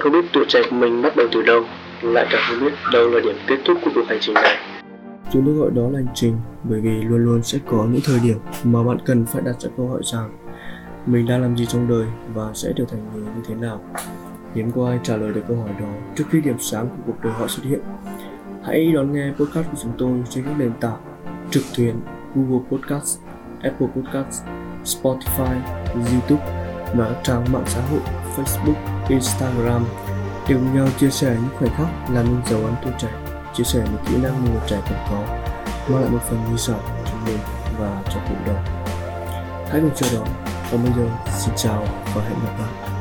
bạn không biết tuổi trẻ của mình bắt đầu từ đâu, lại càng không biết đâu là điểm kết thúc của cuộc hành trình này. Chúng tôi gọi đó là hành trình bởi vì luôn luôn sẽ có những thời điểm mà bạn cần phải đặt ra câu hỏi rằng mình đang làm gì trong đời và sẽ trở thành người như thế nào. Hiếm có ai trả lời được câu hỏi đó trước khi điểm sáng của cuộc đời họ xuất hiện. Hãy đón nghe podcast của chúng tôi trên các nền tảng trực tuyến Google Podcast, Apple Podcast, Spotify, YouTube và các trang mạng xã hội Facebook, Instagram để cùng nhau chia sẻ những khoảnh khắc làm nên dấu ấn tuổi trẻ, chia sẻ những kỹ năng mà người trẻ cần có, mang lại một phần di sản cho mình và cho cộng đồng. Hãy cùng chờ đón. Còn bây giờ, xin chào và hẹn gặp lại.